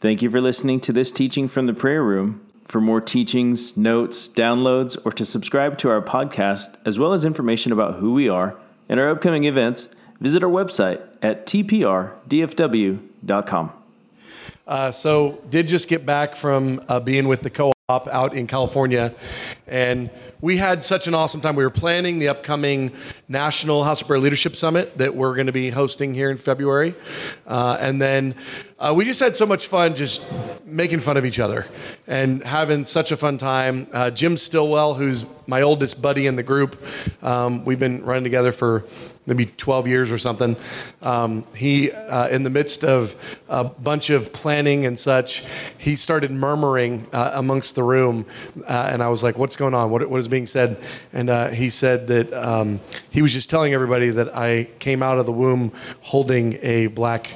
Thank you for listening to this teaching from the prayer room. For more teachings, notes, downloads, or to subscribe to our podcast, as well as information about who we are and our upcoming events, visit our website at tprdfw.com. Uh, so, did just get back from uh, being with the co op out in California, and we had such an awesome time. We were planning the upcoming National House of Prayer Leadership Summit that we're going to be hosting here in February. Uh, and then uh, we just had so much fun just making fun of each other and having such a fun time. Uh, Jim Stillwell, who's my oldest buddy in the group, um, we've been running together for maybe 12 years or something. Um, he, uh, in the midst of a bunch of planning and such, he started murmuring uh, amongst the room. Uh, and I was like, What's going on? What, what is being said? And uh, he said that um, he was just telling everybody that I came out of the womb holding a black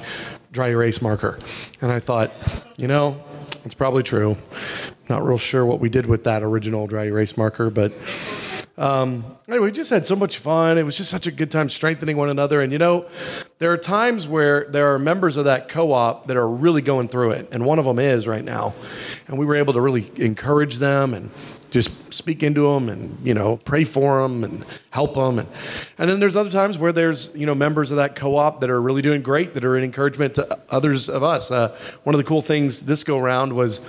dry erase marker. And I thought, you know, it's probably true. Not real sure what we did with that original dry erase marker, but um, anyway, we just had so much fun. It was just such a good time strengthening one another. And you know, there are times where there are members of that co op that are really going through it. And one of them is right now. And we were able to really encourage them and just speak into them and you know pray for them and help them and, and then there's other times where there's you know members of that co-op that are really doing great that are an encouragement to others of us uh, one of the cool things this go round was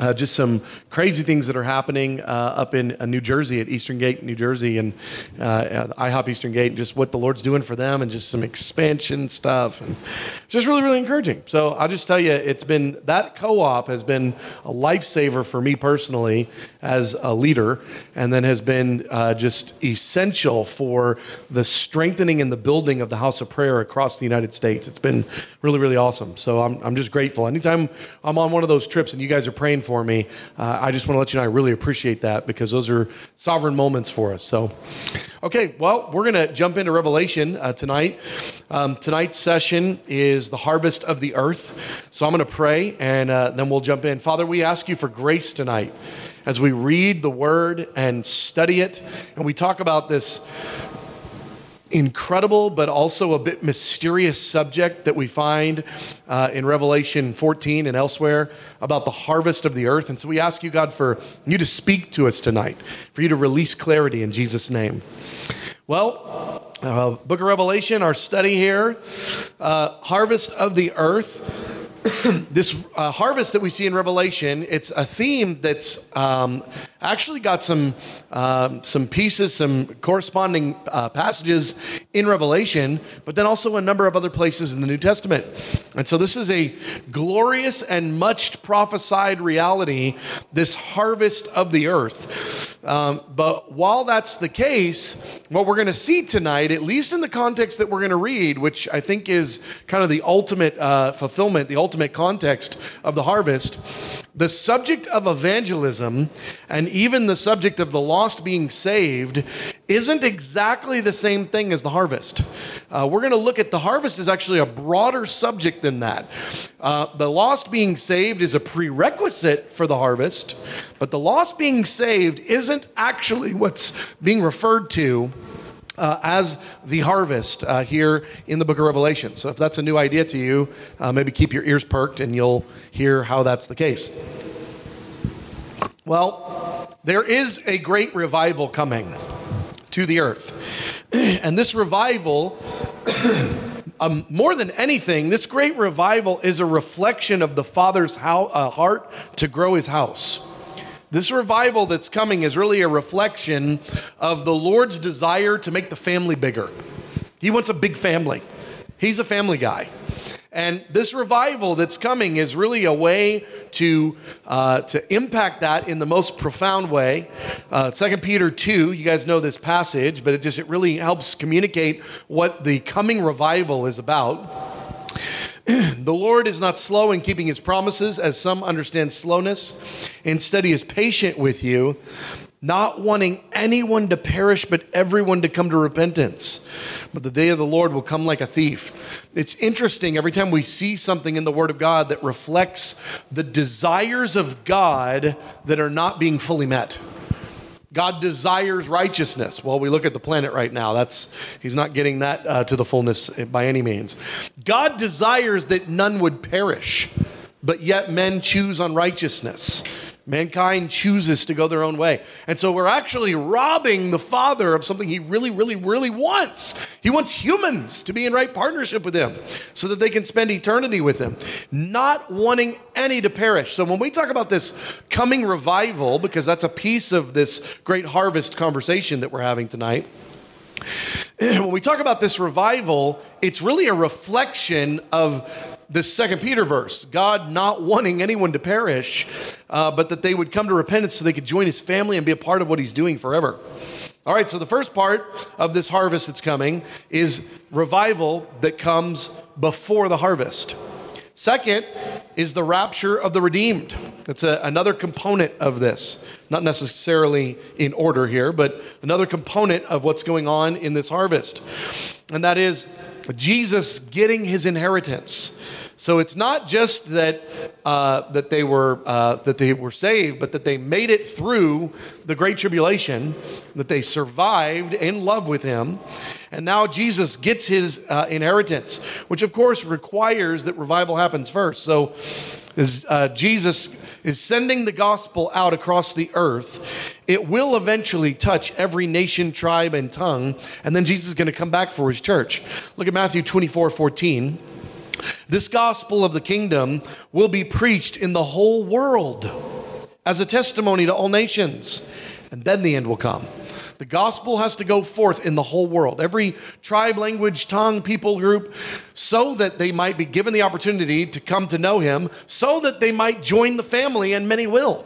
uh, just some crazy things that are happening uh, up in uh, New Jersey at Eastern Gate, New Jersey, and uh, IHOP Eastern Gate, and just what the Lord's doing for them, and just some expansion stuff, and just really, really encouraging. So I'll just tell you, it's been that co-op has been a lifesaver for me personally as a leader, and then has been uh, just essential for the strengthening and the building of the house of prayer across the United States. It's been really, really awesome. So I'm, I'm just grateful. Anytime I'm on one of those trips and you guys are praying for me. Uh, I just want to let you know I really appreciate that because those are sovereign moments for us. So, okay, well, we're going to jump into Revelation uh, tonight. Um, tonight's session is the harvest of the earth. So I'm going to pray and uh, then we'll jump in. Father, we ask you for grace tonight as we read the word and study it and we talk about this incredible but also a bit mysterious subject that we find uh, in Revelation 14 and elsewhere about the harvest of the earth. And so we ask you, God, for you to speak to us tonight, for you to release clarity in Jesus' name. Well, uh, Book of Revelation, our study here, uh, harvest of the earth. this uh, harvest that we see in Revelation, it's a theme that's um, actually got some um, some pieces, some corresponding uh, passages in Revelation, but then also a number of other places in the New Testament. And so this is a glorious and much prophesied reality, this harvest of the earth. Um, but while that's the case, what we're going to see tonight, at least in the context that we're going to read, which I think is kind of the ultimate uh, fulfillment, the ultimate context of the harvest, the subject of evangelism and even the subject of the lost being saved isn't exactly the same thing as the harvest. Uh, we're going to look at the harvest as actually a broader subject than that. Uh, the lost being saved is a prerequisite for the harvest, but the lost being saved isn't actually what's being referred to. Uh, as the harvest uh, here in the book of Revelation. So, if that's a new idea to you, uh, maybe keep your ears perked and you'll hear how that's the case. Well, there is a great revival coming to the earth. And this revival, um, more than anything, this great revival is a reflection of the Father's how, uh, heart to grow his house. This revival that's coming is really a reflection of the Lord's desire to make the family bigger. He wants a big family, He's a family guy. And this revival that's coming is really a way to, uh, to impact that in the most profound way. Uh, 2 Peter 2, you guys know this passage, but it just it really helps communicate what the coming revival is about. the Lord is not slow in keeping his promises, as some understand slowness. Instead, he is patient with you, not wanting anyone to perish, but everyone to come to repentance. But the day of the Lord will come like a thief. It's interesting every time we see something in the Word of God that reflects the desires of God that are not being fully met. God desires righteousness. Well, we look at the planet right now. That's he's not getting that uh, to the fullness by any means. God desires that none would perish. but yet men choose unrighteousness. Mankind chooses to go their own way. And so we're actually robbing the Father of something he really, really, really wants. He wants humans to be in right partnership with him so that they can spend eternity with him, not wanting any to perish. So when we talk about this coming revival, because that's a piece of this great harvest conversation that we're having tonight, when we talk about this revival, it's really a reflection of the second Peter verse God not wanting anyone to perish, uh, but that they would come to repentance so they could join his family and be a part of what he's doing forever. All right, so the first part of this harvest that's coming is revival that comes before the harvest. Second is the rapture of the redeemed. That's a, another component of this. Not necessarily in order here, but another component of what's going on in this harvest. And that is Jesus getting his inheritance. So it's not just that uh, that they were uh, that they were saved, but that they made it through the great tribulation, that they survived in love with Him, and now Jesus gets his uh, inheritance, which of course requires that revival happens first. So, as uh, Jesus is sending the gospel out across the earth, it will eventually touch every nation, tribe, and tongue, and then Jesus is going to come back for his church. Look at Matthew 24 14. This gospel of the kingdom will be preached in the whole world as a testimony to all nations, and then the end will come. The gospel has to go forth in the whole world, every tribe, language, tongue, people group, so that they might be given the opportunity to come to know him, so that they might join the family, and many will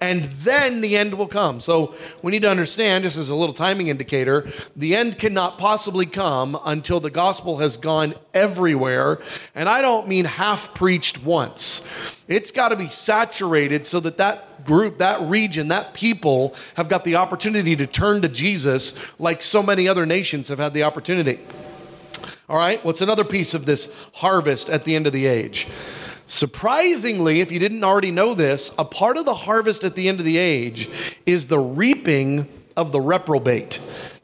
and then the end will come. So we need to understand, just as a little timing indicator, the end cannot possibly come until the gospel has gone everywhere. And I don't mean half preached once. It's got to be saturated so that that group, that region, that people have got the opportunity to turn to Jesus like so many other nations have had the opportunity. All right, what's another piece of this harvest at the end of the age? Surprisingly, if you didn't already know this, a part of the harvest at the end of the age is the reaping of the reprobate.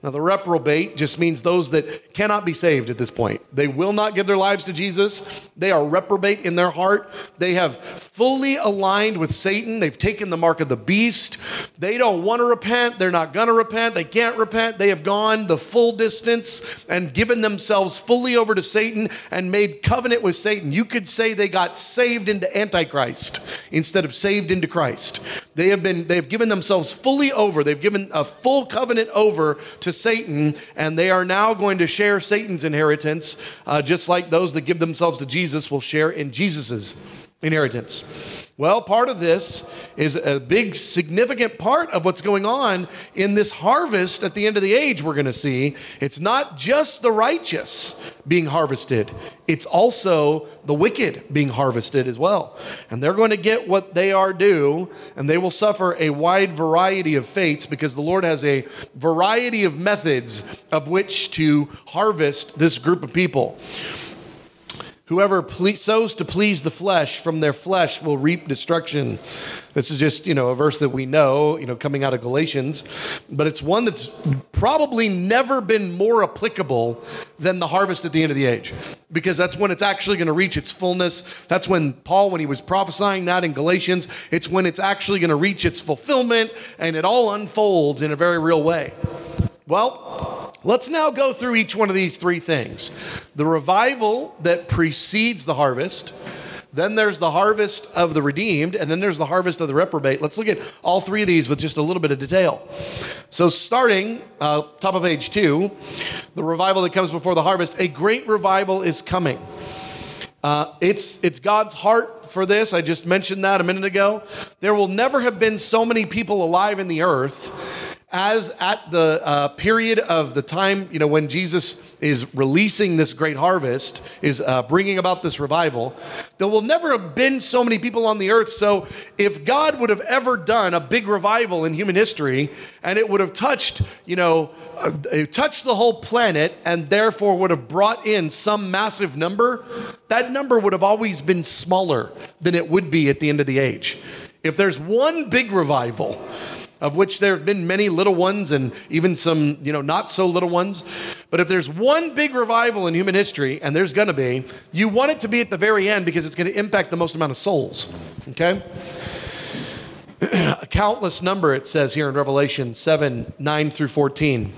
Now, the reprobate just means those that cannot be saved at this point. They will not give their lives to Jesus. They are reprobate in their heart. They have fully aligned with Satan. They've taken the mark of the beast. They don't want to repent. They're not going to repent. They can't repent. They have gone the full distance and given themselves fully over to Satan and made covenant with Satan. You could say they got saved into Antichrist instead of saved into Christ. They have been, they have given themselves fully over. They've given a full covenant over to Satan, and they are now going to share Satan's inheritance, uh, just like those that give themselves to Jesus will share in Jesus's inheritance. Well, part of this is a big, significant part of what's going on in this harvest at the end of the age, we're going to see. It's not just the righteous being harvested, it's also the wicked being harvested as well. And they're going to get what they are due, and they will suffer a wide variety of fates because the Lord has a variety of methods of which to harvest this group of people. Whoever ple- sows to please the flesh from their flesh will reap destruction. This is just, you know, a verse that we know, you know, coming out of Galatians, but it's one that's probably never been more applicable than the harvest at the end of the age. Because that's when it's actually going to reach its fullness. That's when Paul, when he was prophesying that in Galatians, it's when it's actually going to reach its fulfillment and it all unfolds in a very real way. Well, let's now go through each one of these three things the revival that precedes the harvest. Then there's the harvest of the redeemed, and then there's the harvest of the reprobate. Let's look at all three of these with just a little bit of detail. So, starting uh, top of page two, the revival that comes before the harvest, a great revival is coming. Uh, it's, it's God's heart for this. I just mentioned that a minute ago. There will never have been so many people alive in the earth as at the uh, period of the time, you know, when Jesus is releasing this great harvest, is uh, bringing about this revival, there will never have been so many people on the earth. So, if God would have ever done a big revival in human history, and it would have touched, you know, uh, touched the whole planet, and therefore would have brought in some massive number, that number would have always been smaller than it would be at the end of the age. If there's one big revival, of which there have been many little ones and even some, you know, not so little ones. But if there's one big revival in human history, and there's going to be, you want it to be at the very end because it's going to impact the most amount of souls. Okay? A countless number, it says here in Revelation 7 9 through 14.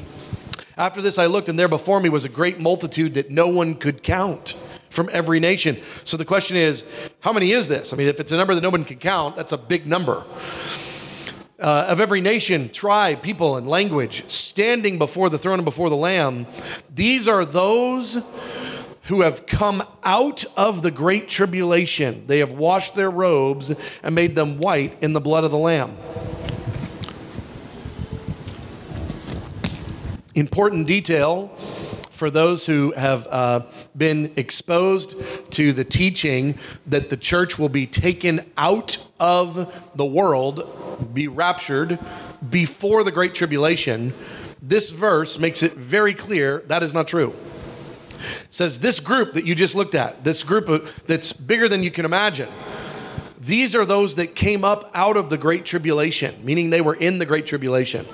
After this, I looked, and there before me was a great multitude that no one could count from every nation. So the question is, how many is this? I mean, if it's a number that no one can count, that's a big number uh, of every nation, tribe, people, and language standing before the throne and before the Lamb. These are those who have come out of the great tribulation. They have washed their robes and made them white in the blood of the Lamb. Important detail for those who have uh, been exposed to the teaching that the church will be taken out of the world, be raptured before the Great Tribulation, this verse makes it very clear that is not true. It says this group that you just looked at, this group that's bigger than you can imagine, these are those that came up out of the Great Tribulation, meaning they were in the Great Tribulation.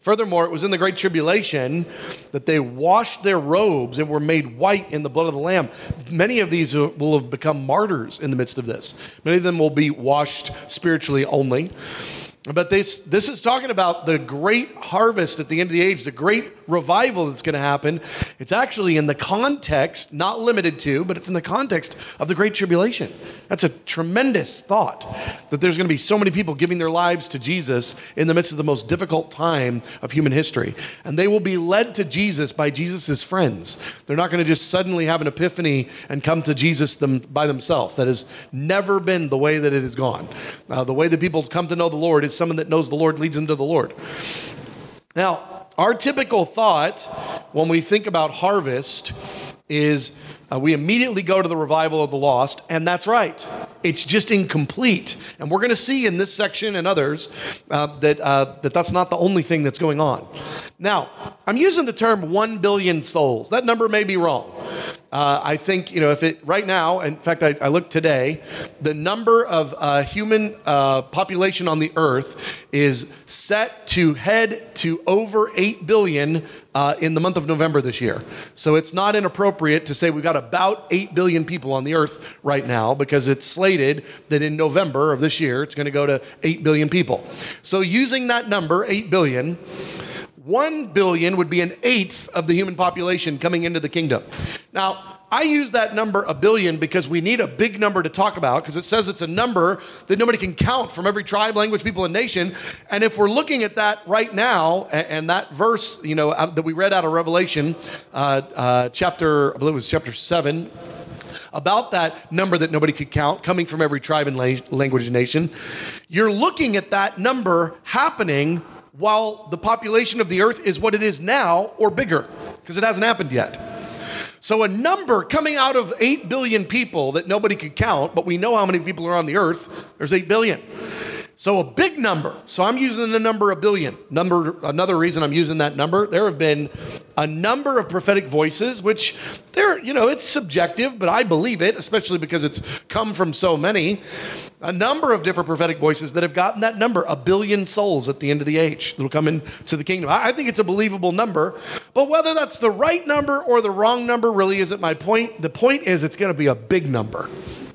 Furthermore, it was in the Great Tribulation that they washed their robes and were made white in the blood of the Lamb. Many of these uh, will have become martyrs in the midst of this. Many of them will be washed spiritually only. But this, this is talking about the great harvest at the end of the age, the great revival that's going to happen. It's actually in the context, not limited to, but it's in the context of the Great Tribulation. That's a tremendous thought that there's going to be so many people giving their lives to Jesus in the midst of the most difficult time of human history. And they will be led to Jesus by Jesus' friends. They're not going to just suddenly have an epiphany and come to Jesus them, by themselves. That has never been the way that it has gone. Uh, the way that people come to know the Lord is someone that knows the Lord leads them to the Lord. Now, our typical thought when we think about harvest is uh, we immediately go to the revival of the lost, and that's right. It's just incomplete. And we're going to see in this section and others uh, that, uh, that that's not the only thing that's going on. Now, I'm using the term 1 billion souls. That number may be wrong. Uh, I think, you know, if it right now, in fact, I, I looked today, the number of uh, human uh, population on the earth is set to head to over 8 billion in the month of November this year. So it's not inappropriate to say we've got about 8 billion people on the earth right now because it's slated that in November of this year it's going to go to 8 billion people. So using that number, 8 billion, 1 billion would be an eighth of the human population coming into the kingdom. Now, I use that number a billion because we need a big number to talk about because it says it's a number that nobody can count from every tribe, language, people, and nation. And if we're looking at that right now, and, that verse, you know, that we read out of Revelation, uh, uh, chapter, I believe it was chapter 7, about that number that nobody could count, coming from every tribe and language and nation, you're looking at that number happening while the population of the earth is what it is now or bigger, because it hasn't happened yet. So, a number coming out of 8 billion people that nobody could count, but we know how many people are on the earth, there's 8 billion. So, a big number. So, I'm using the number a billion. Number, another reason I'm using that number, there have been a number of prophetic voices, which they're, you know, it's subjective, but I believe it, especially because it's come from so many a number of different prophetic voices that have gotten that number, a billion souls at the end of the age that'll come into the kingdom. I think it's a believable number, but whether that's the right number or the wrong number really isn't my point. The point is it's going to be a big number,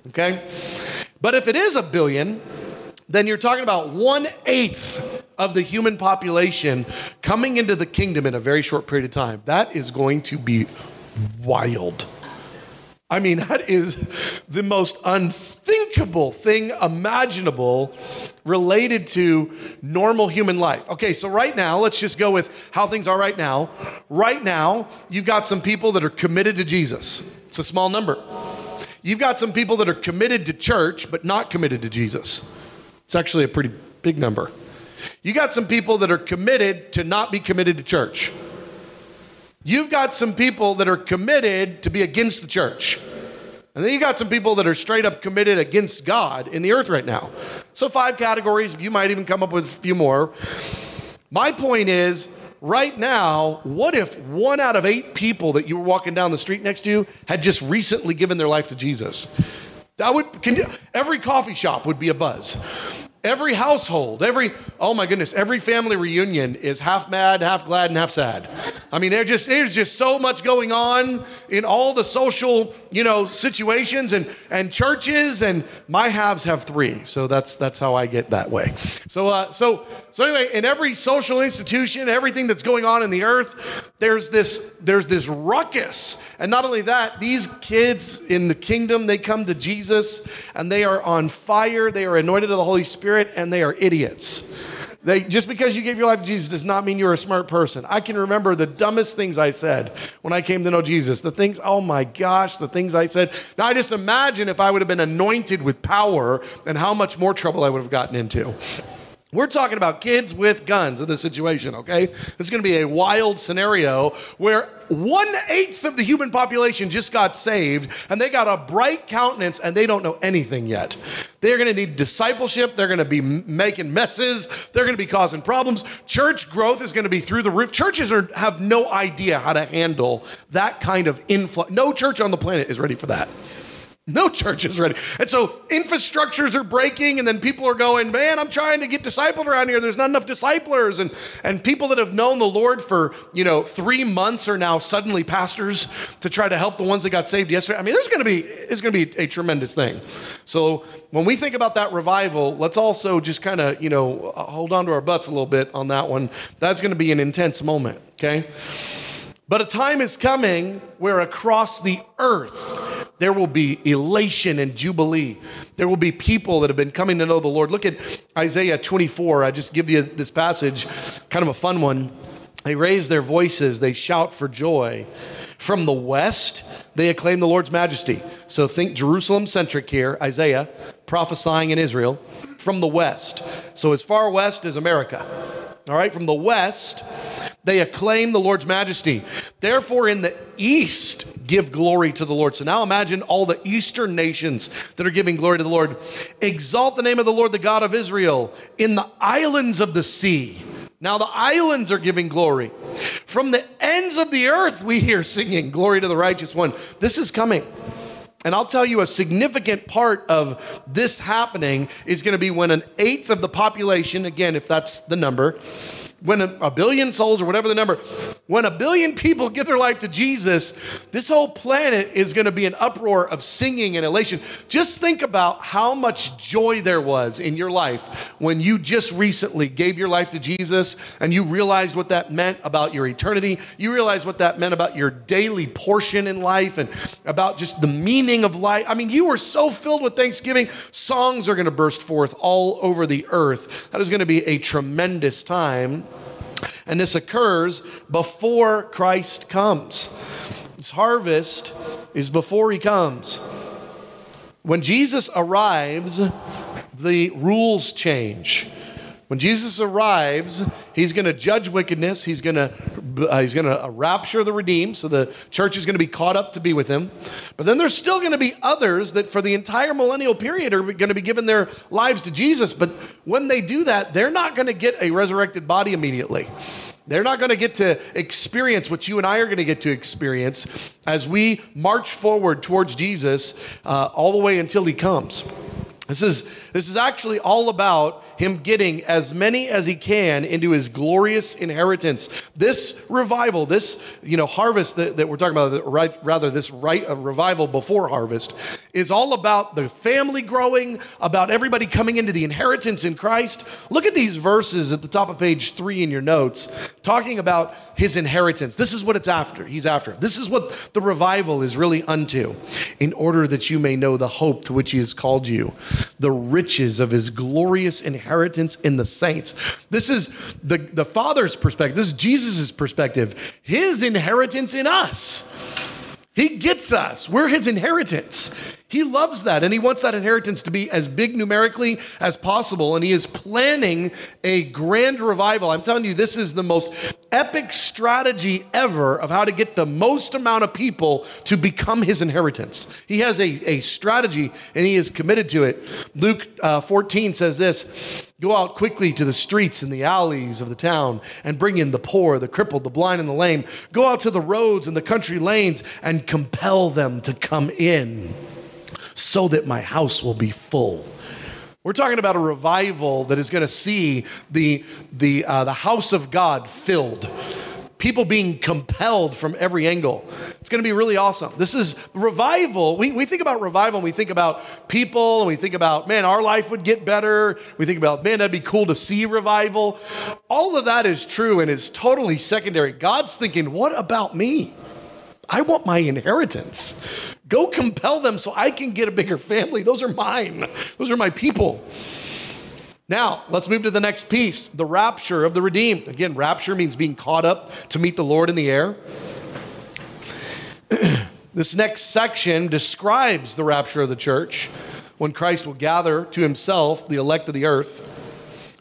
okay? But if it is a billion, then you're talking about one eighth of the human population coming into the kingdom in a very short period of time. That is going to be wild. I mean, that is the most unthinkable thing imaginable related to normal human life. Okay, so right now, let's just go with how things are right now. Right now, you've got some people that are committed to Jesus, it's a small number. You've got some people that are committed to church, but not committed to Jesus. It's actually a pretty big number. You got some people that are committed to not be committed to church. You've got some people that are committed to be against the church. And then you got some people that are straight up committed against God in the earth right now. So, five categories. You might even come up with a few more. My point is right now, what if one out of eight people that you were walking down the street next to had just recently given their life to Jesus? That would, can, every coffee shop would be a buzz. Every household, every, oh my goodness, every family reunion is half mad, half glad, and half sad. I mean, there just, there's just so much going on in all the social, you know, situations and, and churches, and my halves have three. So that's, that's how I get that way. So, uh, so, so anyway, in every social institution, everything that's going on in the earth, there's this, there's this ruckus. And not only that, these kids in the kingdom, they come to Jesus and they are on fire. They are anointed of the Holy Spirit and they are idiots. They, just because you gave your life to Jesus does not mean you're a smart person. I can remember the dumbest things I said when I came to know Jesus. The things, oh my gosh, the things I said. Now I just imagine if I would have been anointed with power and how much more trouble I would have gotten into. We're talking about kids with guns in this situation, okay? It's gonna be a wild scenario where one eighth of the human population just got saved and they got a bright countenance and they don't know anything yet. They're gonna need discipleship, they're gonna be making messes, they're gonna be causing problems. Church growth is gonna be through the roof. Churches are, have no idea how to handle that kind of influx. No church on the planet is ready for that. No church is ready. And so infrastructures are breaking, and then people are going, Man, I'm trying to get discipled around here. There's not enough disciplers. And, and people that have known the Lord for, you know, three months are now suddenly pastors to try to help the ones that got saved yesterday. I mean, there's gonna be it's gonna be a tremendous thing. So when we think about that revival, let's also just kind of, you know, hold on to our butts a little bit on that one. That's gonna be an intense moment, okay? But a time is coming where across the earth there will be elation and jubilee. There will be people that have been coming to know the Lord. Look at Isaiah 24. I just give you this passage, kind of a fun one. They raise their voices, they shout for joy. From the west, they acclaim the Lord's majesty. So think Jerusalem centric here, Isaiah prophesying in Israel. From the west. So as far west as America. All right, from the west, they acclaim the Lord's majesty. Therefore, in the east, give glory to the Lord. So now imagine all the eastern nations that are giving glory to the Lord. Exalt the name of the Lord, the God of Israel, in the islands of the sea. Now the islands are giving glory. From the ends of the earth, we hear singing, Glory to the righteous one. This is coming. And I'll tell you a significant part of this happening is going to be when an eighth of the population, again, if that's the number, when a, a, billion souls or whatever the number, when a billion people give their life to Jesus, this whole planet is going to be an uproar of singing and elation. Just think about how much joy there was in your life when you just recently gave your life to Jesus and you realized what that meant about your eternity. You realized what that meant about your daily portion in life and about just the meaning of life. I mean, you were so filled with thanksgiving. Songs are going to burst forth all over the earth. That is going to be a tremendous time. And this occurs before Christ comes. His harvest is before he comes. When Jesus arrives, the rules change. When Jesus arrives, he's going to judge wickedness. He's going to uh, he's going to rapture the redeemed, so the church is going to be caught up to be with him. But then there's still going to be others that for the entire millennial period are going to be giving their lives to Jesus. But when they do that, they're not going to get a resurrected body immediately. They're not going to get to experience what you and I are going to get to experience as we march forward towards Jesus uh, all the way until he comes. This is, this is actually all about him getting as many as he can into his glorious inheritance. This revival, this you know harvest that, that we're talking about, right, rather this right of revival before harvest, is all about the family growing, about everybody coming into the inheritance in Christ. Look at these verses at the top of page three in your notes, talking about his inheritance. This is what it's after. He's after. This is what the revival is really unto, in order that you may know the hope to which he has called you, the riches of his glorious inheritance in the saints. This is the, the Father's perspective. This is Jesus' perspective. His inheritance in us. He gets us. We're his inheritance. He loves that, and he wants that inheritance to be as big numerically as possible. And he is planning a grand revival. I'm telling you, this is the most epic strategy ever of how to get the most amount of people to become his inheritance. He has a, a strategy, and he is committed to it. Luke uh, 14 says this Go out quickly to the streets and the alleys of the town and bring in the poor, the crippled, the blind, and the lame. Go out to the roads and the country lanes and compel them to come in so that my house will be full. We're talking about a revival that is going to see the, the, uh, the house of God filled people being compelled from every angle. It's to be really awesome. This is revival. We, we think about revival and we think about people and we think about, man, our life would get better. We think about, man, that'd be cool to see revival. All of that is true and is totally secondary. God's thinking, what about me? I want my inheritance. Go compel them so I can get a bigger family. Those are mine, those are my people. Now, let's move to the next piece the rapture of the redeemed. Again, rapture means being caught up to meet the Lord in the air. this next section describes the rapture of the church when Christ will gather to himself the elect of the earth.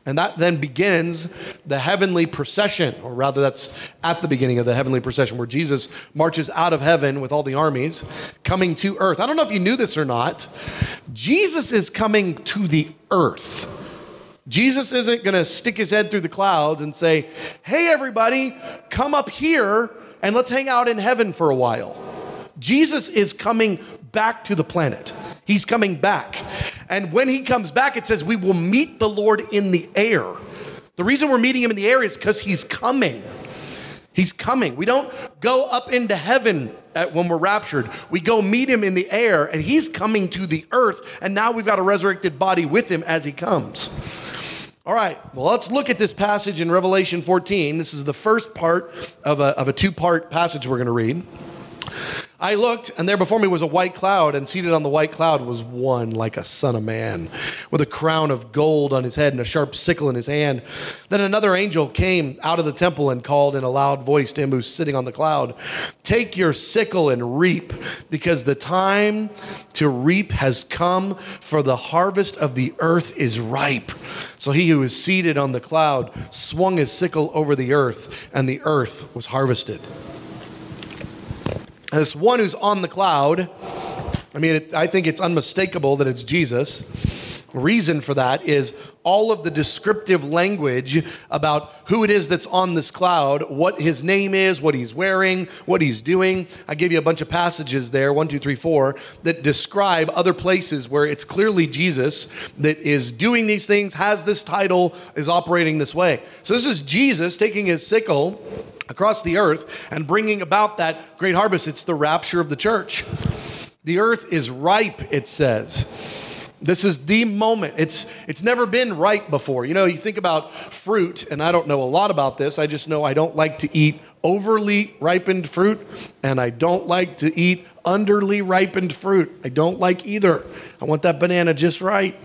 And that then begins the heavenly procession, or rather, that's at the beginning of the heavenly procession where Jesus marches out of heaven with all the armies coming to earth. I don't know if you knew this or not. Jesus is coming to the earth. Jesus isn't going to stick his head through the clouds and say, Hey, everybody, come up here and let's hang out in heaven for a while. Jesus is coming back to the planet. He's coming back. And when he comes back, it says we will meet the Lord in the air. The reason we're meeting him in the air is because he's coming. He's coming. We don't go up into heaven at, when we're raptured. We go meet him in the air, and he's coming to the earth. And now we've got a resurrected body with him as he comes. All right, well, let's look at this passage in Revelation 14. This is the first part of a, of a two part passage we're going to read. I looked, and there before me was a white cloud, and seated on the white cloud was one like a son of man, with a crown of gold on his head and a sharp sickle in his hand. Then another angel came out of the temple and called in a loud voice to him who's sitting on the cloud Take your sickle and reap, because the time to reap has come, for the harvest of the earth is ripe. So he who was seated on the cloud swung his sickle over the earth, and the earth was harvested this one who's on the cloud. I mean, it, I think it's unmistakable that it's Jesus. Reason for that is all of the descriptive language about who it is that's on this cloud, what his name is, what he's wearing, what he's doing. I gave you a bunch of passages there, one, two, three, four, that describe other places where it's clearly Jesus that is doing these things, has this title, is operating this way. So this is Jesus taking his sickle across the earth and bringing about that great harvest. It's the rapture of the church. The earth is ripe, it says. This is the moment. It's, it's never been ripe before. You know, you think about fruit, and I don't know a lot about this. I just know I don't like to eat overly ripened fruit, and I don't like to eat underly ripened fruit. I don't like either. I want that banana just right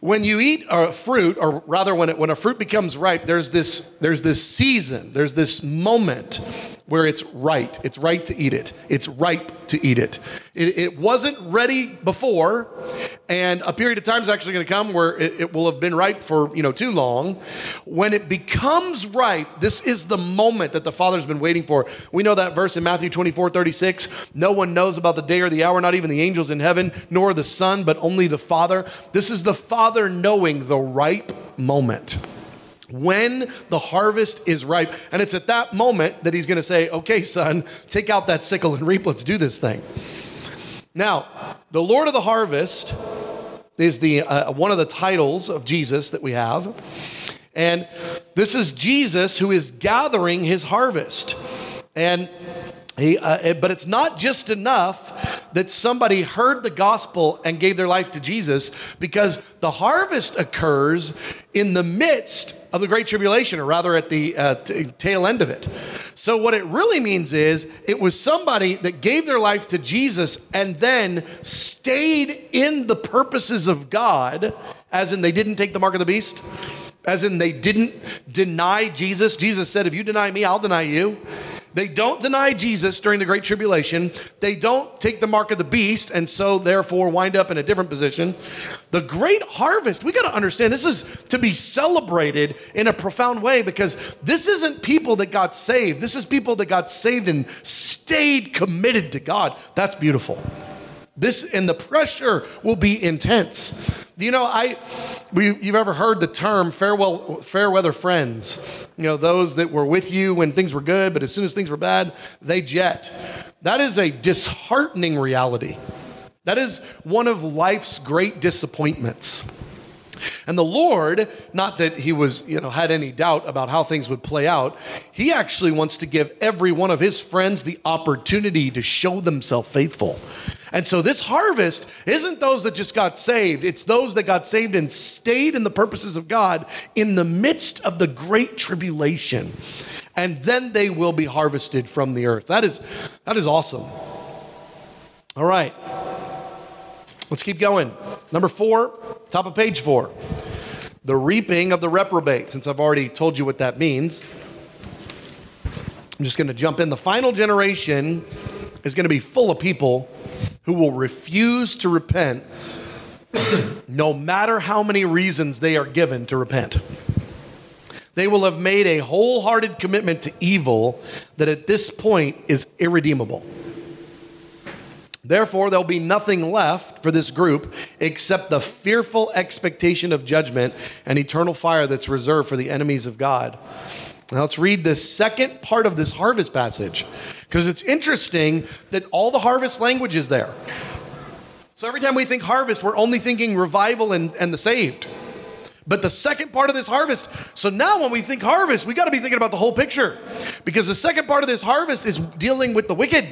when you eat a fruit, or rather when, it, when a fruit becomes ripe, there's this, there's this season, there's this moment where it's right. It's right to eat it. It's ripe to eat it. It, it wasn't ready before, and a period of time is actually going to come where it, it, will have been ripe for you know too long. When it becomes ripe, this is the moment that the Father's been waiting for. We know that verse in Matthew 24, 36. No one knows about the day or the hour, not even the angels in heaven, nor the Son, but only the Father. This is the Father knowing the ripe moment when the harvest is ripe. And it's at that moment that he's going to say, okay, son, take out that sickle and reap. Let's do this thing. Now, the Lord of the harvest is the, uh, one of the titles of Jesus that we have. And this is Jesus who is gathering his harvest. And he, uh, but it's not just enough that somebody heard the gospel and gave their life to Jesus because the harvest occurs in the midst of the Great Tribulation, or rather at the uh, t- tail end of it. So, what it really means is it was somebody that gave their life to Jesus and then stayed in the purposes of God, as in they didn't take the mark of the beast, as in they didn't deny Jesus. Jesus said, If you deny me, I'll deny you. They don't deny Jesus during the Great Tribulation. They don't take the mark of the beast and so therefore wind up in a different position. The great harvest, we got to understand this is to be celebrated in a profound way because this isn't people that got saved. This is people that got saved and stayed committed to God. That's beautiful. This and the pressure will be intense. You know, I we, you've ever heard the term farewell fair weather friends? You know, those that were with you when things were good, but as soon as things were bad, they jet. That is a disheartening reality. That is one of life's great disappointments. And the Lord, not that he was, you know, had any doubt about how things would play out, he actually wants to give every one of his friends the opportunity to show themselves faithful. And so this harvest isn't those that just got saved, it's those that got saved and stayed in the purposes of God in the midst of the great tribulation. And then they will be harvested from the earth. That is that is awesome. All right. Let's keep going. Number 4, top of page 4. The reaping of the reprobate. Since I've already told you what that means, I'm just going to jump in. The final generation is going to be full of people who will refuse to repent no matter how many reasons they are given to repent. They will have made a wholehearted commitment to evil that at this point is irredeemable. Therefore, there'll be nothing left for this group except the fearful expectation of judgment and eternal fire that's reserved for the enemies of God. Now, let's read the second part of this harvest passage because it's interesting that all the harvest language is there. So, every time we think harvest, we're only thinking revival and, and the saved. But the second part of this harvest, so now when we think harvest, we got to be thinking about the whole picture because the second part of this harvest is dealing with the wicked.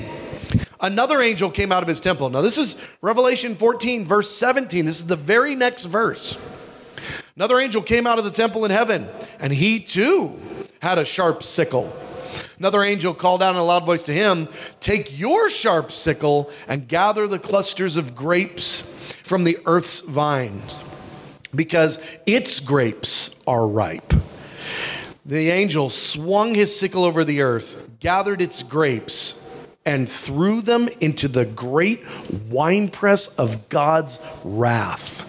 Another angel came out of his temple. Now, this is Revelation 14, verse 17. This is the very next verse. Another angel came out of the temple in heaven, and he too had a sharp sickle. Another angel called out in a loud voice to him, Take your sharp sickle and gather the clusters of grapes from the earth's vines, because its grapes are ripe. The angel swung his sickle over the earth, gathered its grapes, and threw them into the great winepress of God's wrath.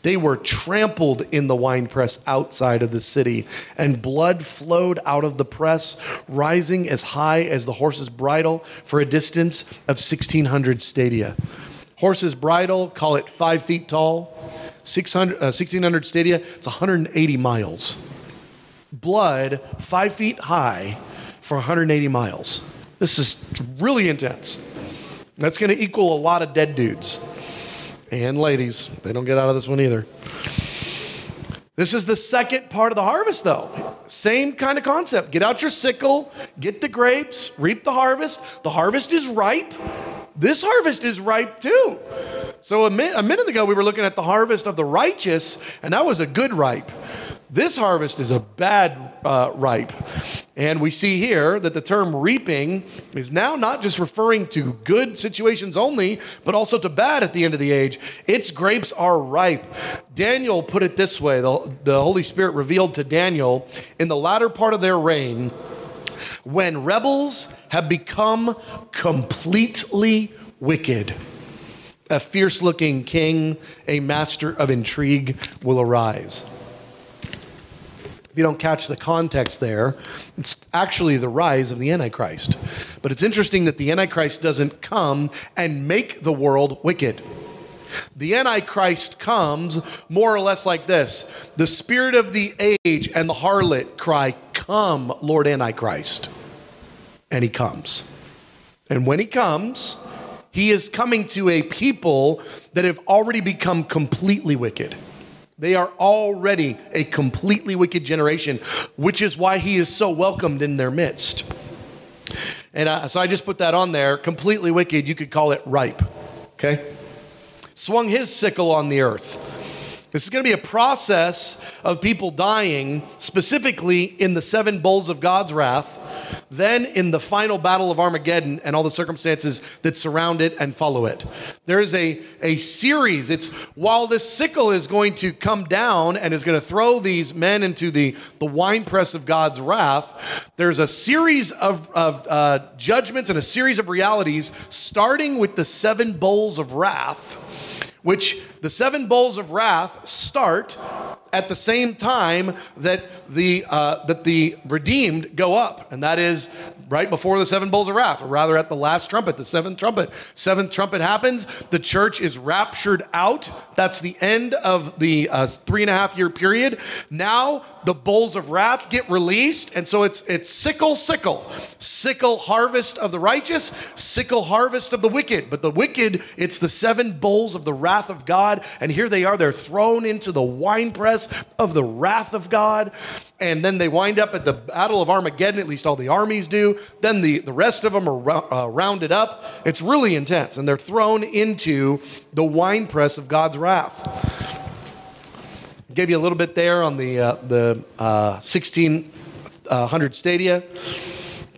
They were trampled in the winepress outside of the city, and blood flowed out of the press, rising as high as the horse's bridle for a distance of 1,600 stadia. Horse's bridle, call it five feet tall, 600, uh, 1,600 stadia, it's 180 miles. Blood, five feet high for 180 miles. This is really intense. That's going to equal a lot of dead dudes and ladies. They don't get out of this one either. This is the second part of the harvest, though. Same kind of concept. Get out your sickle, get the grapes, reap the harvest. The harvest is ripe. This harvest is ripe too. So, a, mi- a minute ago, we were looking at the harvest of the righteous, and that was a good ripe. This harvest is a bad uh, ripe. And we see here that the term reaping is now not just referring to good situations only, but also to bad at the end of the age. Its grapes are ripe. Daniel put it this way the, the Holy Spirit revealed to Daniel in the latter part of their reign when rebels have become completely wicked a fierce looking king, a master of intrigue will arise. If you don't catch the context there, it's actually the rise of the Antichrist. But it's interesting that the Antichrist doesn't come and make the world wicked. The Antichrist comes more or less like this The spirit of the age and the harlot cry, Come, Lord Antichrist. And he comes. And when he comes, he is coming to a people that have already become completely wicked. They are already a completely wicked generation, which is why he is so welcomed in their midst. And so I just put that on there. Completely wicked, you could call it ripe. Okay? Swung his sickle on the earth. This is going to be a process of people dying, specifically in the seven bowls of God's wrath then in the final battle of Armageddon and all the circumstances that surround it and follow it. There is a, a series. It's while this sickle is going to come down and is going to throw these men into the, the winepress of God's wrath, there's a series of, of uh, judgments and a series of realities, starting with the seven bowls of wrath which the seven bowls of wrath start at the same time that the, uh, that the redeemed go up. And that is right before the seven bowls of wrath, or rather at the last trumpet, the seventh trumpet. Seventh trumpet happens, the church is raptured out. That's the end of the uh, three and a half year period. Now the bowls of wrath get released, and so it's it's sickle, sickle, sickle harvest of the righteous, sickle harvest of the wicked. But the wicked, it's the seven bowls of the wrath of God, and here they are. They're thrown into the winepress of the wrath of God and then they wind up at the Battle of Armageddon, at least all the armies do. Then the, the rest of them are uh, rounded up. It's really intense, and they're thrown into the winepress of God's wrath. Gave you a little bit there on the, uh, the uh, 1600 stadia,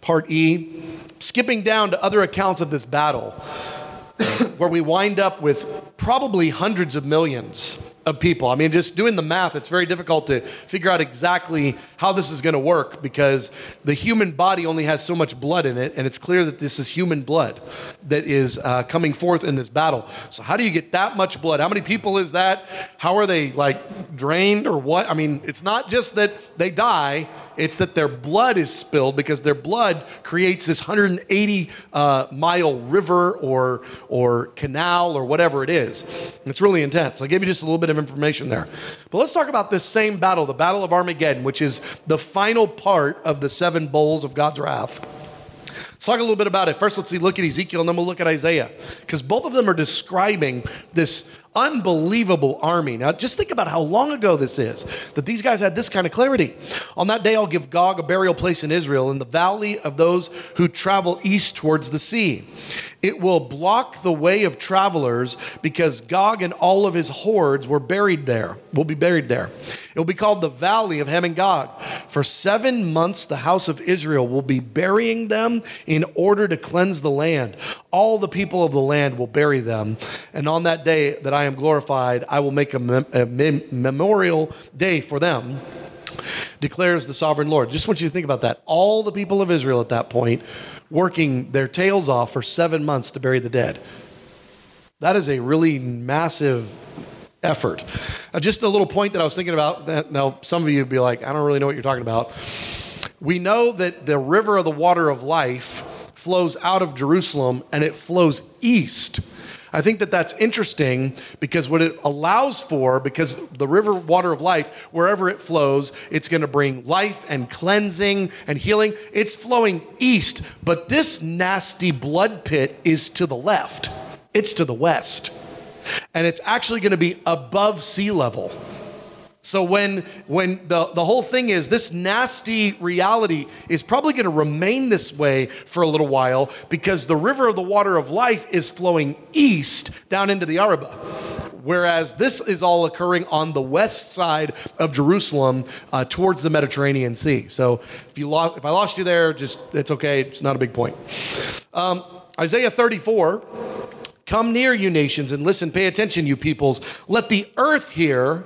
part E. Skipping down to other accounts of this battle, where we wind up with probably hundreds of millions of people. I mean, just doing the math, it's very difficult to figure out exactly how this is going to work because the human body only has so much blood in it, and it's clear that this is human blood that is uh, coming forth in this battle. So, how do you get that much blood? How many people is that? How are they like drained or what? I mean, it's not just that they die, it's that their blood is spilled because their blood creates this 180 uh, mile river or, or canal or whatever it is. It's really intense. I'll give you just a little bit of information there. But let's talk about this same battle, the Battle of Armageddon, which is the final part of the seven bowls of God's wrath. Let's talk a little bit about it. First, let's see, look at Ezekiel, and then we'll look at Isaiah, because both of them are describing this unbelievable army. Now, just think about how long ago this is that these guys had this kind of clarity. On that day, I'll give Gog a burial place in Israel, in the valley of those who travel east towards the sea. It will block the way of travelers because Gog and all of his hordes were buried there, will be buried there. It will be called the Valley of Hamon Gog. For seven months, the house of Israel will be burying them in order to cleanse the land. All the people of the land will bury them. And on that day that I am glorified, I will make a, mem- a mem- memorial day for them declares the sovereign Lord. Just want you to think about that. All the people of Israel at that point working their tails off for seven months to bury the dead. That is a really massive effort. Uh, just a little point that I was thinking about. That, now, some of you would be like, I don't really know what you're talking about. We know that the river of the water of life flows out of Jerusalem and it flows east. I think that that's interesting because what it allows for, because the river water of life, wherever it flows, it's going to bring life and cleansing and healing. It's flowing east, but this nasty blood pit is to the left, it's to the west. And it's actually going to be above sea level. So when when the, the whole thing is this nasty reality is probably going to remain this way for a little while because the river of the water of life is flowing east down into the Araba. Whereas this is all occurring on the west side of Jerusalem uh, towards the Mediterranean Sea. So if you lost, if I lost you there, just it's okay. It's not a big point. Um, Isaiah 34 Come near, you nations, and listen. Pay attention, you peoples. Let the earth hear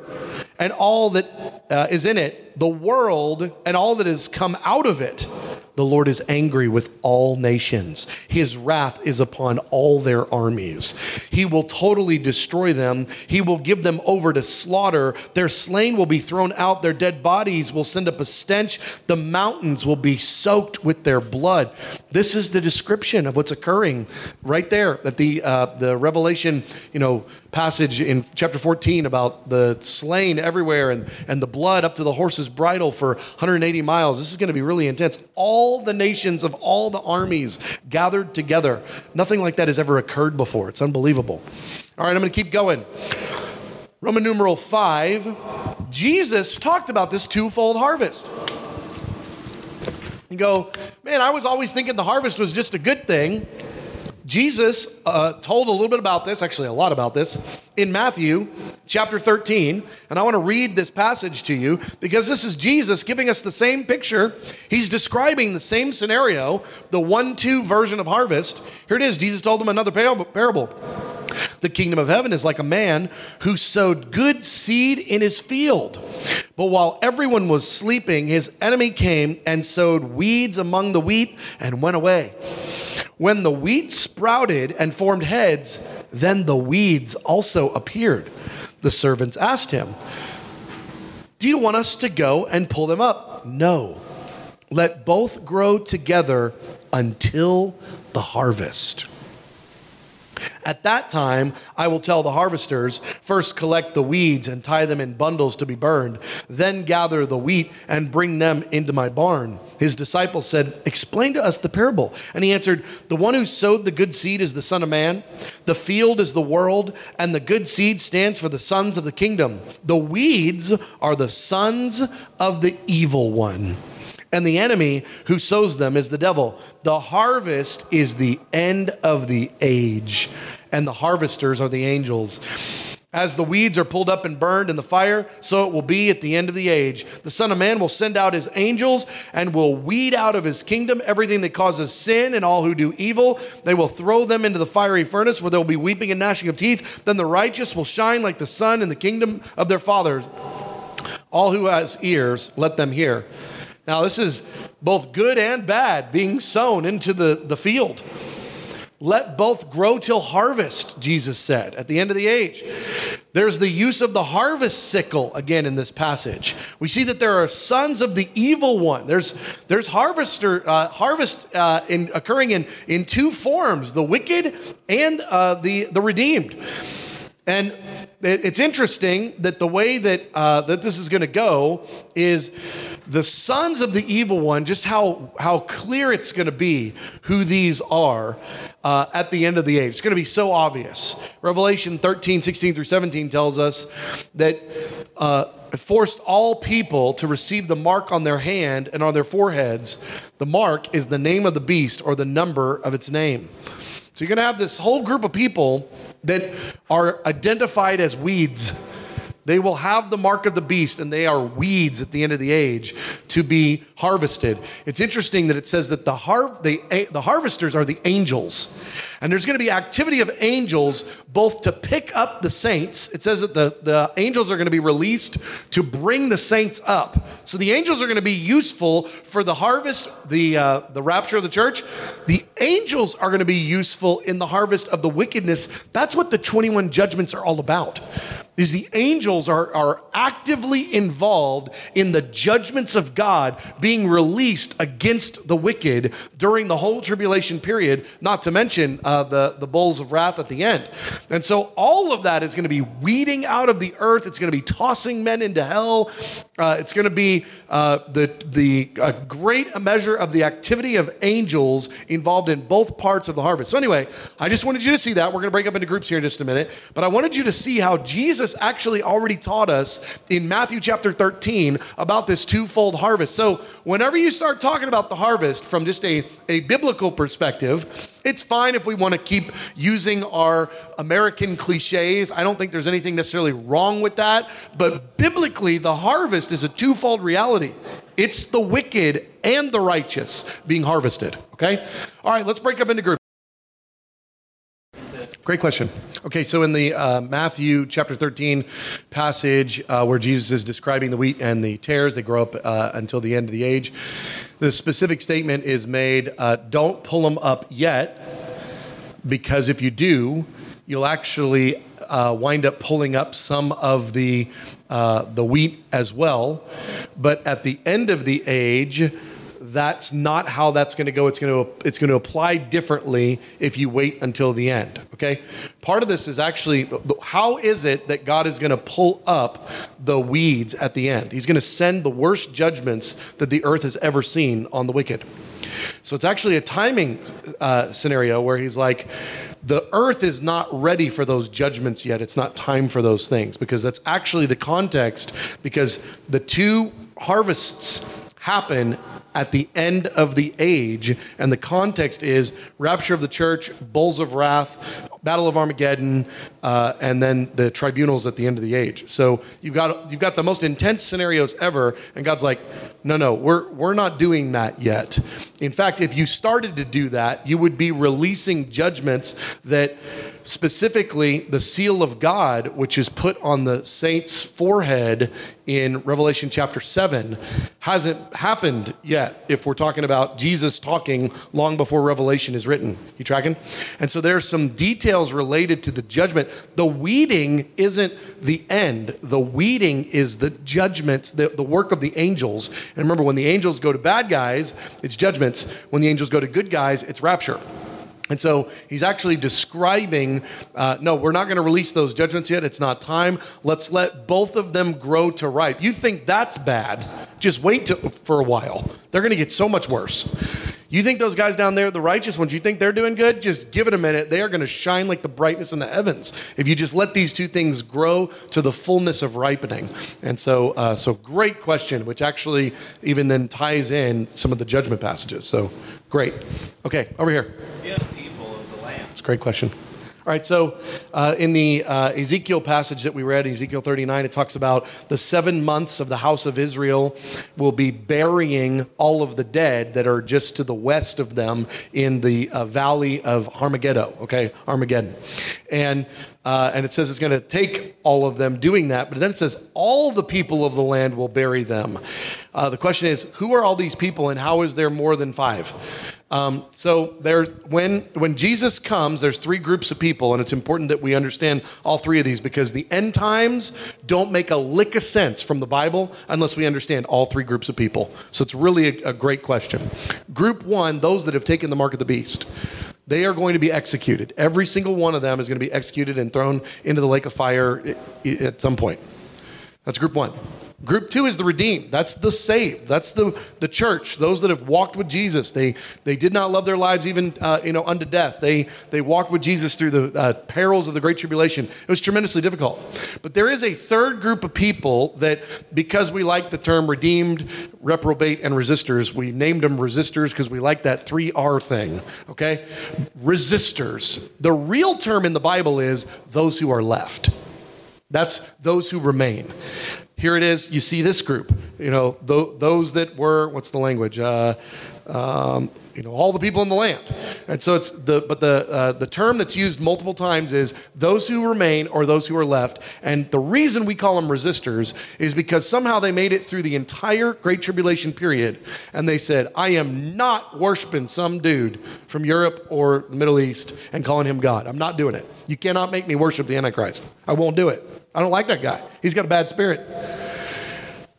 and all that uh, is in it, the world and all that has come out of it. The Lord is angry with all nations. His wrath is upon all their armies. He will totally destroy them. He will give them over to slaughter. Their slain will be thrown out. Their dead bodies will send up a stench. The mountains will be soaked with their blood. This is the description of what's occurring right there at the, uh, the Revelation, you know, passage in chapter 14 about the slain everywhere and, and the blood up to the horse's bridle for 180 miles. This is going to be really intense. All the nations of all the armies gathered together. Nothing like that has ever occurred before. It's unbelievable. All right, I'm going to keep going. Roman numeral 5, Jesus talked about this twofold harvest. and go, man, I was always thinking the harvest was just a good thing. Jesus uh, told a little bit about this, actually, a lot about this, in Matthew chapter 13. And I want to read this passage to you because this is Jesus giving us the same picture. He's describing the same scenario, the one two version of harvest. Here it is Jesus told them another parable. The kingdom of heaven is like a man who sowed good seed in his field. But while everyone was sleeping, his enemy came and sowed weeds among the wheat and went away. When the wheat sprouted and formed heads, then the weeds also appeared. The servants asked him, Do you want us to go and pull them up? No. let both grow together until the harvest. At that time, I will tell the harvesters first collect the weeds and tie them in bundles to be burned, then gather the wheat and bring them into my barn. His disciples said, Explain to us the parable. And he answered, The one who sowed the good seed is the Son of Man, the field is the world, and the good seed stands for the sons of the kingdom. The weeds are the sons of the evil one and the enemy who sows them is the devil. The harvest is the end of the age, and the harvesters are the angels. As the weeds are pulled up and burned in the fire, so it will be at the end of the age. The Son of Man will send out his angels and will weed out of his kingdom everything that causes sin and all who do evil. They will throw them into the fiery furnace where there will be weeping and gnashing of teeth. Then the righteous will shine like the sun in the kingdom of their Father. All who has ears, let them hear. Now, this is both good and bad being sown into the, the field. Let both grow till harvest, Jesus said at the end of the age. There's the use of the harvest sickle again in this passage. We see that there are sons of the evil one. There's, there's harvester, uh, harvest uh, in, occurring in, in two forms the wicked and uh, the, the redeemed. And it's interesting that the way that, uh, that this is going to go is the sons of the evil one, just how, how clear it's going to be who these are uh, at the end of the age. It's going to be so obvious. Revelation 13, 16 through 17 tells us that uh, forced all people to receive the mark on their hand and on their foreheads. The mark is the name of the beast or the number of its name. So you're going to have this whole group of people that are identified as weeds. They will have the mark of the beast, and they are weeds at the end of the age to be harvested. It's interesting that it says that the, har- the, the harvesters are the angels. And there's going to be activity of angels both to pick up the saints. It says that the, the angels are going to be released to bring the saints up. So the angels are going to be useful for the harvest, the, uh, the rapture of the church. The angels are going to be useful in the harvest of the wickedness. That's what the 21 judgments are all about is the angels are, are actively involved in the judgments of God being released against the wicked during the whole tribulation period, not to mention uh, the, the bowls of wrath at the end. And so all of that is going to be weeding out of the earth. It's going to be tossing men into hell. Uh, it's going to be uh, the, the great measure of the activity of angels involved in both parts of the harvest. So, anyway, I just wanted you to see that. We're going to break up into groups here in just a minute. But I wanted you to see how Jesus actually already taught us in Matthew chapter 13 about this twofold harvest. So, whenever you start talking about the harvest from just a, a biblical perspective, it's fine if we want to keep using our American cliches. I don't think there's anything necessarily wrong with that. But biblically, the harvest is a twofold reality it's the wicked and the righteous being harvested. Okay? All right, let's break up into groups. Great question. Okay, so in the uh, Matthew chapter 13 passage uh, where Jesus is describing the wheat and the tares, they grow up uh, until the end of the age, the specific statement is made uh, don't pull them up yet, because if you do, you'll actually uh, wind up pulling up some of the, uh, the wheat as well. But at the end of the age, that's not how that's going to go. It's going to it's going to apply differently if you wait until the end. Okay, part of this is actually how is it that God is going to pull up the weeds at the end? He's going to send the worst judgments that the earth has ever seen on the wicked. So it's actually a timing uh, scenario where he's like, the earth is not ready for those judgments yet. It's not time for those things because that's actually the context because the two harvests happen at the end of the age. And the context is rapture of the church, bowls of wrath, battle of Armageddon, uh, and then the tribunals at the end of the age. So you've got, you've got the most intense scenarios ever. And God's like, no, no, we're, we're not doing that yet. In fact, if you started to do that, you would be releasing judgments that specifically the seal of God, which is put on the saint's forehead in Revelation chapter 7, hasn't happened yet if we're talking about Jesus talking long before Revelation is written. You tracking? And so there's some details related to the judgment. The weeding isn't the end, the weeding is the judgments, the, the work of the angels. And remember, when the angels go to bad guys, it's judgments. When the angels go to good guys, it's rapture. And so he's actually describing uh, no, we're not going to release those judgments yet. It's not time. Let's let both of them grow to ripe. You think that's bad? Just wait to, for a while. They're going to get so much worse. You think those guys down there, the righteous ones, you think they're doing good? Just give it a minute. They are going to shine like the brightness in the heavens if you just let these two things grow to the fullness of ripening. And so, uh, so great question, which actually even then ties in some of the judgment passages. So great. Okay, over here. It's a great question. All right, so uh, in the uh, Ezekiel passage that we read, Ezekiel 39, it talks about the seven months of the house of Israel will be burying all of the dead that are just to the west of them in the uh, valley of Armageddon, okay, Armageddon. And uh, and it says it's going to take all of them doing that, but then it says all the people of the land will bury them. Uh, the question is, who are all these people, and how is there more than five? Um, so there's when when Jesus comes, there's three groups of people, and it's important that we understand all three of these because the end times don't make a lick of sense from the Bible unless we understand all three groups of people. So it's really a, a great question. Group one, those that have taken the mark of the beast. They are going to be executed. Every single one of them is going to be executed and thrown into the lake of fire at some point. That's group one. Group two is the redeemed. That's the saved. That's the, the church. Those that have walked with Jesus. They, they did not love their lives even uh, you know unto death. They, they walked with Jesus through the uh, perils of the Great Tribulation. It was tremendously difficult. But there is a third group of people that, because we like the term redeemed, reprobate, and resistors, we named them resistors because we like that 3R thing. Okay? Resistors. The real term in the Bible is those who are left. That's those who remain here it is. You see this group. You know, th- those that were what's the language? Uh, um, you know, all the people in the land. And so it's the but the uh, the term that's used multiple times is those who remain or those who are left. And the reason we call them resistors is because somehow they made it through the entire Great Tribulation period, and they said, "I am not worshiping some dude from Europe or the Middle East and calling him God. I'm not doing it. You cannot make me worship the Antichrist. I won't do it." I don't like that guy. He's got a bad spirit.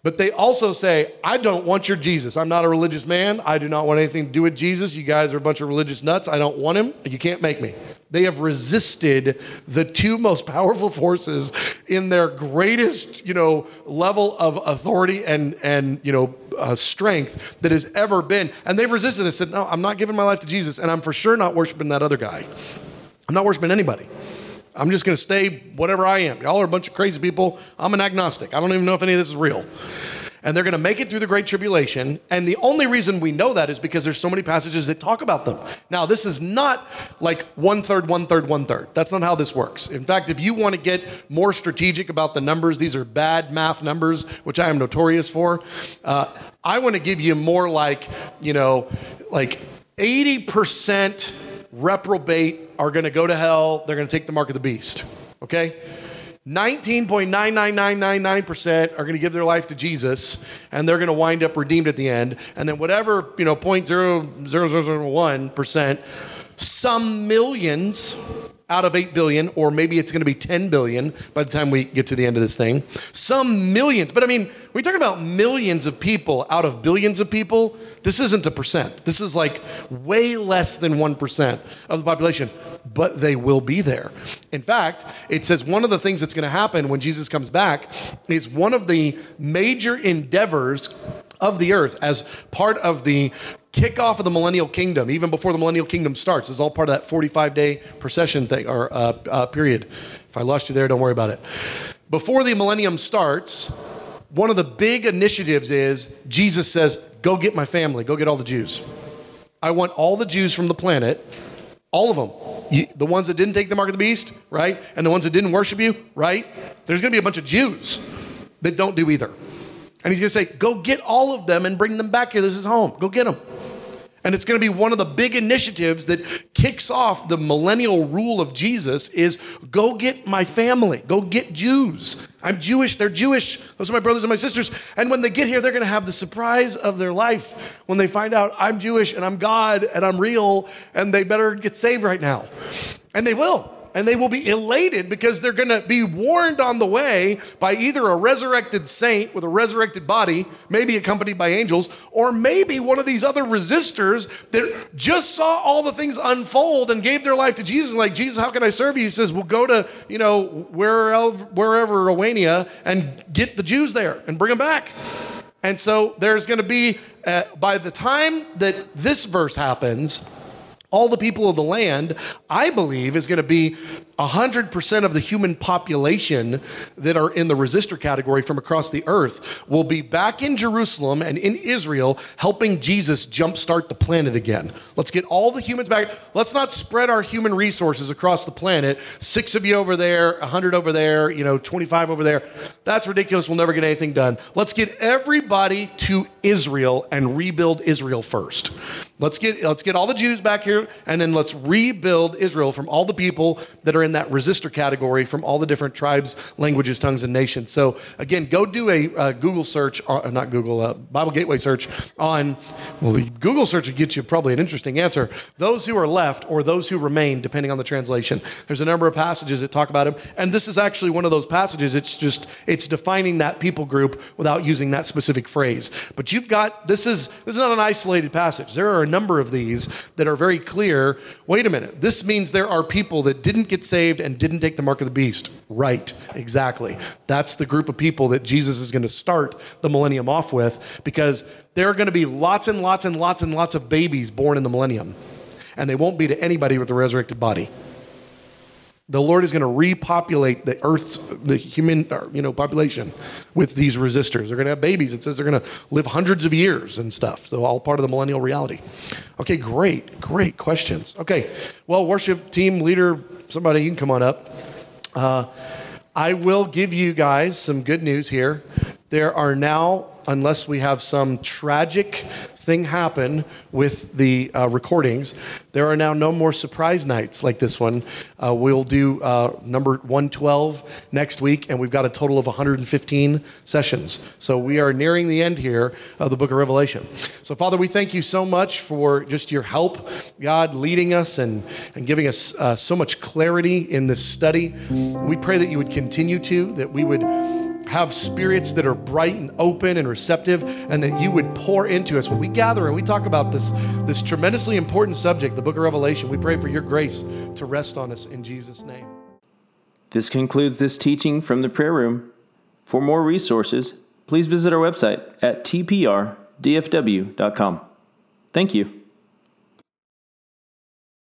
But they also say, I don't want your Jesus. I'm not a religious man. I do not want anything to do with Jesus. You guys are a bunch of religious nuts. I don't want him. You can't make me. They have resisted the two most powerful forces in their greatest, you know, level of authority and and you know uh, strength that has ever been. And they've resisted and said, "No, I'm not giving my life to Jesus, and I'm for sure not worshiping that other guy. I'm not worshiping anybody." I'm just going to stay whatever I am. Y'all are a bunch of crazy people. I'm an agnostic. I don't even know if any of this is real. And they're going to make it through the Great Tribulation. And the only reason we know that is because there's so many passages that talk about them. Now, this is not like one third, one third, one third. That's not how this works. In fact, if you want to get more strategic about the numbers, these are bad math numbers, which I am notorious for. Uh, I want to give you more like, you know, like 80% reprobate are going to go to hell. They're going to take the mark of the beast. Okay? 19.99999% are going to give their life to Jesus and they're going to wind up redeemed at the end. And then whatever, you know, 0.0001%, some millions out of 8 billion, or maybe it's going to be 10 billion by the time we get to the end of this thing. Some millions, but I mean, we're talking about millions of people out of billions of people. This isn't a percent. This is like way less than 1% of the population, but they will be there. In fact, it says one of the things that's going to happen when Jesus comes back is one of the major endeavors of the earth as part of the kickoff of the millennial kingdom, even before the millennial kingdom starts, is all part of that 45 day procession thing or uh, uh, period. If I lost you there, don't worry about it. Before the millennium starts, one of the big initiatives is Jesus says, Go get my family, go get all the Jews. I want all the Jews from the planet, all of them. The ones that didn't take the mark of the beast, right? And the ones that didn't worship you, right? There's going to be a bunch of Jews that don't do either. And he's going to say, Go get all of them and bring them back here. This is home. Go get them. And it's going to be one of the big initiatives that kicks off the millennial rule of Jesus is go get my family. Go get Jews. I'm Jewish. They're Jewish. Those are my brothers and my sisters. And when they get here, they're going to have the surprise of their life when they find out I'm Jewish and I'm God and I'm real and they better get saved right now. And they will and they will be elated because they're going to be warned on the way by either a resurrected saint with a resurrected body, maybe accompanied by angels, or maybe one of these other resistors that just saw all the things unfold and gave their life to Jesus. Like, Jesus, how can I serve you? He says, Well, go to, you know, wherever, wherever Romania and get the Jews there and bring them back. And so there's going to be, uh, by the time that this verse happens, all the people of the land, I believe, is going to be 100% of the human population that are in the resistor category from across the earth will be back in Jerusalem and in Israel helping Jesus jumpstart the planet again. Let's get all the humans back. Let's not spread our human resources across the planet. Six of you over there, 100 over there, you know, 25 over there. That's ridiculous. We'll never get anything done. Let's get everybody to Israel and rebuild Israel first. Let's get, let's get all the Jews back here and then let's rebuild Israel from all the people that are in that resistor category from all the different tribes, languages, tongues, and nations. So, again, go do a uh, Google search, uh, not Google, uh, Bible Gateway search on, well, the Google search will get you probably an interesting answer. Those who are left or those who remain, depending on the translation. There's a number of passages that talk about it. And this is actually one of those passages. It's just, it's defining that people group without using that specific phrase. But you've got, this is, this is not an isolated passage. There are a number of these that are very clear. Wait a minute. This means there are people that didn't get saved and didn't take the mark of the beast. Right, exactly. That's the group of people that Jesus is going to start the millennium off with because there are going to be lots and lots and lots and lots of babies born in the millennium. And they won't be to anybody with a resurrected body the Lord is going to repopulate the earth's the human you know population with these resistors. They're going to have babies. It says they're going to live hundreds of years and stuff. So all part of the millennial reality. Okay, great, great questions. Okay, well, worship team leader, somebody you can come on up. Uh, I will give you guys some good news here. There are now unless we have some tragic thing happen with the uh, recordings. There are now no more surprise nights like this one. Uh, we'll do uh, number 112 next week, and we've got a total of 115 sessions. So we are nearing the end here of the book of Revelation. So, Father, we thank you so much for just your help, God, leading us and, and giving us uh, so much clarity in this study. We pray that you would continue to, that we would have spirits that are bright and open and receptive, and that you would pour into us. When we gather and we talk about this, this tremendously important subject, the book of Revelation, we pray for your grace to rest on us in Jesus' name. This concludes this teaching from the prayer room. For more resources, please visit our website at tprdfw.com. Thank you.